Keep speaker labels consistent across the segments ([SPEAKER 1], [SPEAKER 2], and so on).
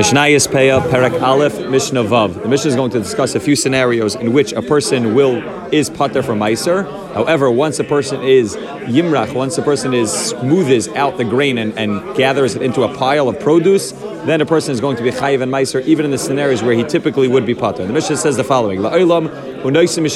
[SPEAKER 1] Mishnayis Peah, Perak Aleph, Mishnah Vav. The Mishnah is going to discuss a few scenarios in which a person will is pater from Meiser. However, once a person is Yimrach, once a person is smoothes out the grain and, and gathers it into a pile of produce, then a person is going to be chayiv and meiser, even in the scenarios where he typically would be pater. The Mishnah says the following: La'olam unoisim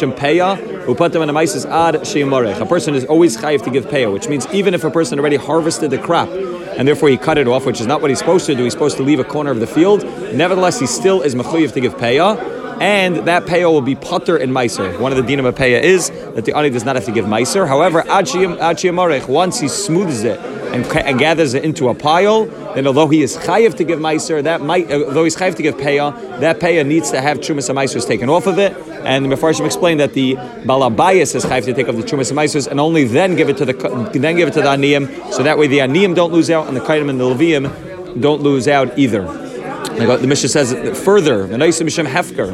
[SPEAKER 1] sheyamorech. A person is always chayiv to give peya, which means even if a person already harvested the crop and therefore he cut it off, which is not what he's supposed to do. He's supposed to leave a corner of the field. Nevertheless, he still is mechuyev to give payah. And that payah will be putter and meiser. One of the dinim of payah is that the ani does not have to give meiser. However, achiyam once he smooths it and, and, gathers it into a pile, then although he is chayiv to give meiser, that might, although he's chayiv to give payah, that payah needs to have trumas and meisers taken off of it. And the Mefarshim explained that the balabayas is chayiv to take off the trumas and meisers, and only then give it to the then give it to the aniyim, so that way the aniyim don't lose out, and the kaidim and the leviim don't lose out either. The Mishnah says further, hefker,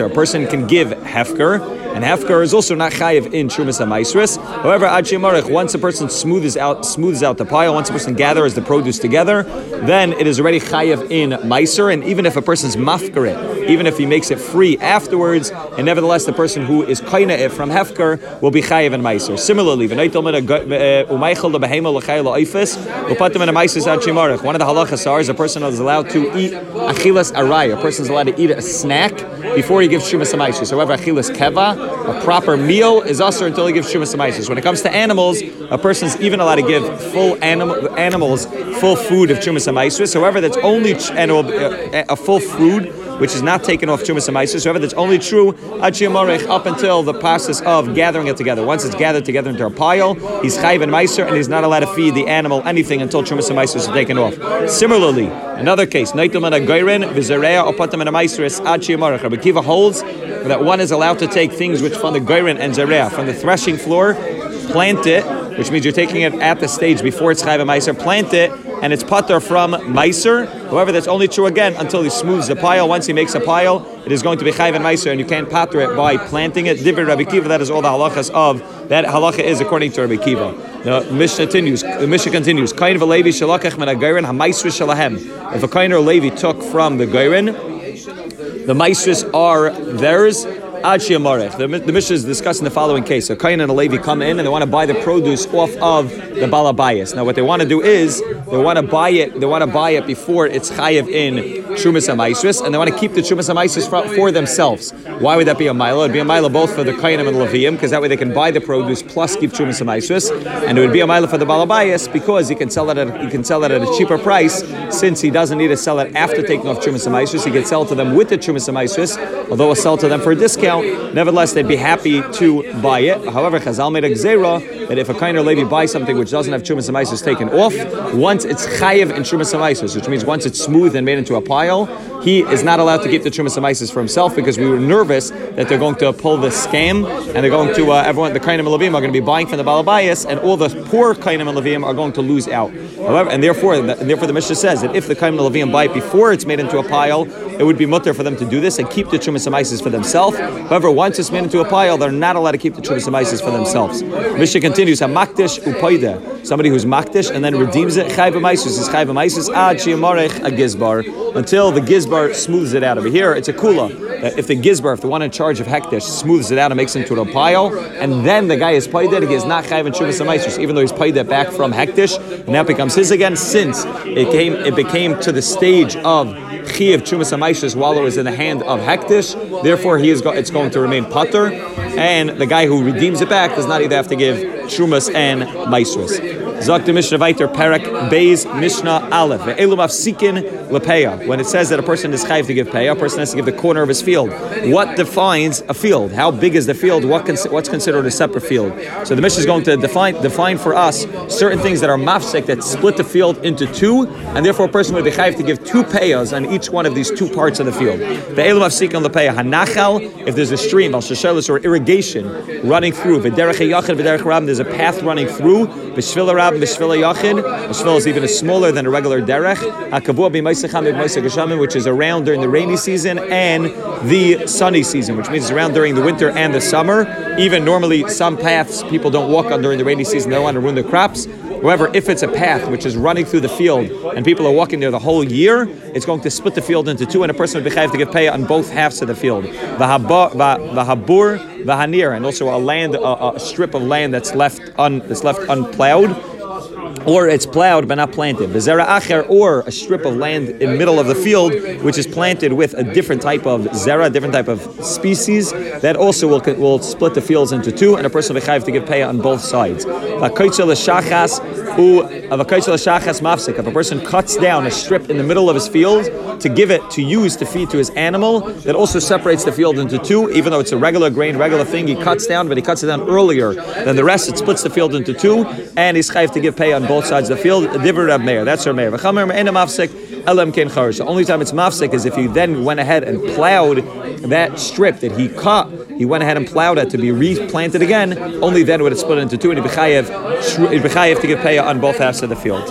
[SPEAKER 1] a person can give hefker, and hefker is also not chayiv in Trumas HaMaisris. However, Ad once a person smooths out smooths out the pile, once a person gathers the produce together, then it is already chayiv in Meiser, and even if a person's mafker even if he makes it free afterwards, and nevertheless the person who is kaina it from hefker will be chayiv in Meiser. Similarly, one of the halachas are is a person is allowed to eat achilas aray. A person is allowed to eat a snack before he gives shumas amaisis. However, achilas keva, a proper meal, is usher until he gives shumas amaisis. When it comes to animals, a person is even allowed to give full animal, animals full food of shumas amaisis. However, that's only animal, uh, a full food which is not taken off Chumas and Maisis. However, that's only true up until the process of gathering it together. Once it's gathered together into a pile, he's Chayv and Meiser, and he's not allowed to feed the animal anything until Chumas and Maisis are taken off. Similarly, another case, Naitum and Agairin, Vizerea, Opatam and Maiseris, Achiyamarach. Rabbi Kiva holds that one is allowed to take things which from the Gairin and Zerea, from the threshing floor, plant it, which means you're taking it at the stage before it's Chayv and Meiser, plant it, and it's pater from Meiser. However, that's only true again until he smooths the pile. Once he makes a pile, it is going to be Chayv and Meiser, and you can't pater it by planting it. Divir Rabbi Kiva, that is all the halachas of that halacha is according to Rabbi Kiva. The Mishnah continues. The Mishnah continues. Kain. If a kain or Levi took from the gairin, the maestras are theirs, The, the Mishnah is discussing the following case. A Kain and a Levi come in and they want to buy the produce off of the Balabayas. Now, what they want to do is they want to buy it. They want to buy it before it's chayiv in Shumas Amaisris, and they want to keep the Shumas Amaisris for, for themselves. Why would that be a mila? It'd be a mila both for the Kainim and Levium, because that way they can buy the produce plus keep Shumas Amaisris, and it would be a mila for the Balabayas because he can sell it at he can sell it at a cheaper price since he doesn't need to sell it after taking off Shumas Amaisris. He can sell to them with the Shumas Amaisris, although he'll sell to them for a discount nevertheless they'd be happy to buy it. However, Chazal made a gzera that if a kind lady buys something which doesn't have chumas and taken off, once it's chayiv in chumas which means once it's smooth and made into a pile, he is not allowed to keep the chumas and for himself because we were nervous that they're going to pull the scam and they're going to uh, everyone the kainim and levim are going to be buying from the balabayas and all the poor kainim and levim are going to lose out. However, and therefore, and therefore the Mishnah says that if the kainim and levim buy it before it's made into a pile, it would be mutter for them to do this and keep the chumas and for themselves. However, once it's made into a pile, they're not allowed to keep the chumas and for themselves. Mishnah continues, "Hamakdish upaida." Somebody who's makdish and then redeems it. Chayv is chayv maisus ad shiamarech gizbar until the gizbar smooths it out. Over here, it's a kula. Uh, if the gizbar, if the one in charge of hektish, smooths it out and makes it into a pile, and then the guy is paid he is not chayv and shuvas maisus, even though he's paid it back from hektish, and that becomes his again. Since it came, it became to the stage of chiv chumas amaishas while it was in the hand of hektish. Therefore, he is go, it's going to remain putter, and the guy who redeems it back does not either have to give chumas and maestros. Zok the Mishnah Viter Perak Beis Mishnah Aleph. Elu mafsikin lepeya. When it says that a person is chayv to give pay, a person has to give the corner of his field. What defines a field? How big is the field? What what's considered a separate field? So the Mishnah is going to define define for us certain things that are mafsik that split the field into two, and therefore a person would be chayv to give two payas on each one of these two parts of the field. The elu mafsikin lepeya hanachal. If there's a stream, al or irrigation running through, v'derech yachid v'derech ram. There's a path running through. B'shvil Rab Yachid. B'Shvila is even smaller than a regular derech. Which is around during the rainy season and the sunny season, which means it's around during the winter and the summer. Even normally, some paths people don't walk on during the rainy season. They don't want to ruin their crops. However, if it's a path which is running through the field and people are walking there the whole year, it's going to split the field into two, and a person would be chayiv to give pay on both halves of the field. V'habur, v'hanir, and also a land, a, a strip of land that's left un, that's left unplowed or it's plowed but not planted. V'zera acher, or a strip of land in middle of the field which is planted with a different type of zera, different type of species that also will will split the fields into two, and a person will chayiv to give pay on both sides. V'kaitzel shachas u v'kaitzel shachas mafsik. If a person cuts down a strip in the middle of his field to give it to use to feed to his animal, that also separates the field into two, even though it's a regular grain, regular thing. He cuts down, but he cuts it down earlier than the rest. It splits the field into two, and he's chayiv to give pay on both sides of the field. Divrei Rab Meir. That's her Meir. V'chamer me'ena mafsik. The only time it's mafsik is if he then went ahead and plowed that strip that he cut. He went ahead and plowed it to be replanted again. Only then would it split into two, and he'd be chayiv to give pay on both halves of the field.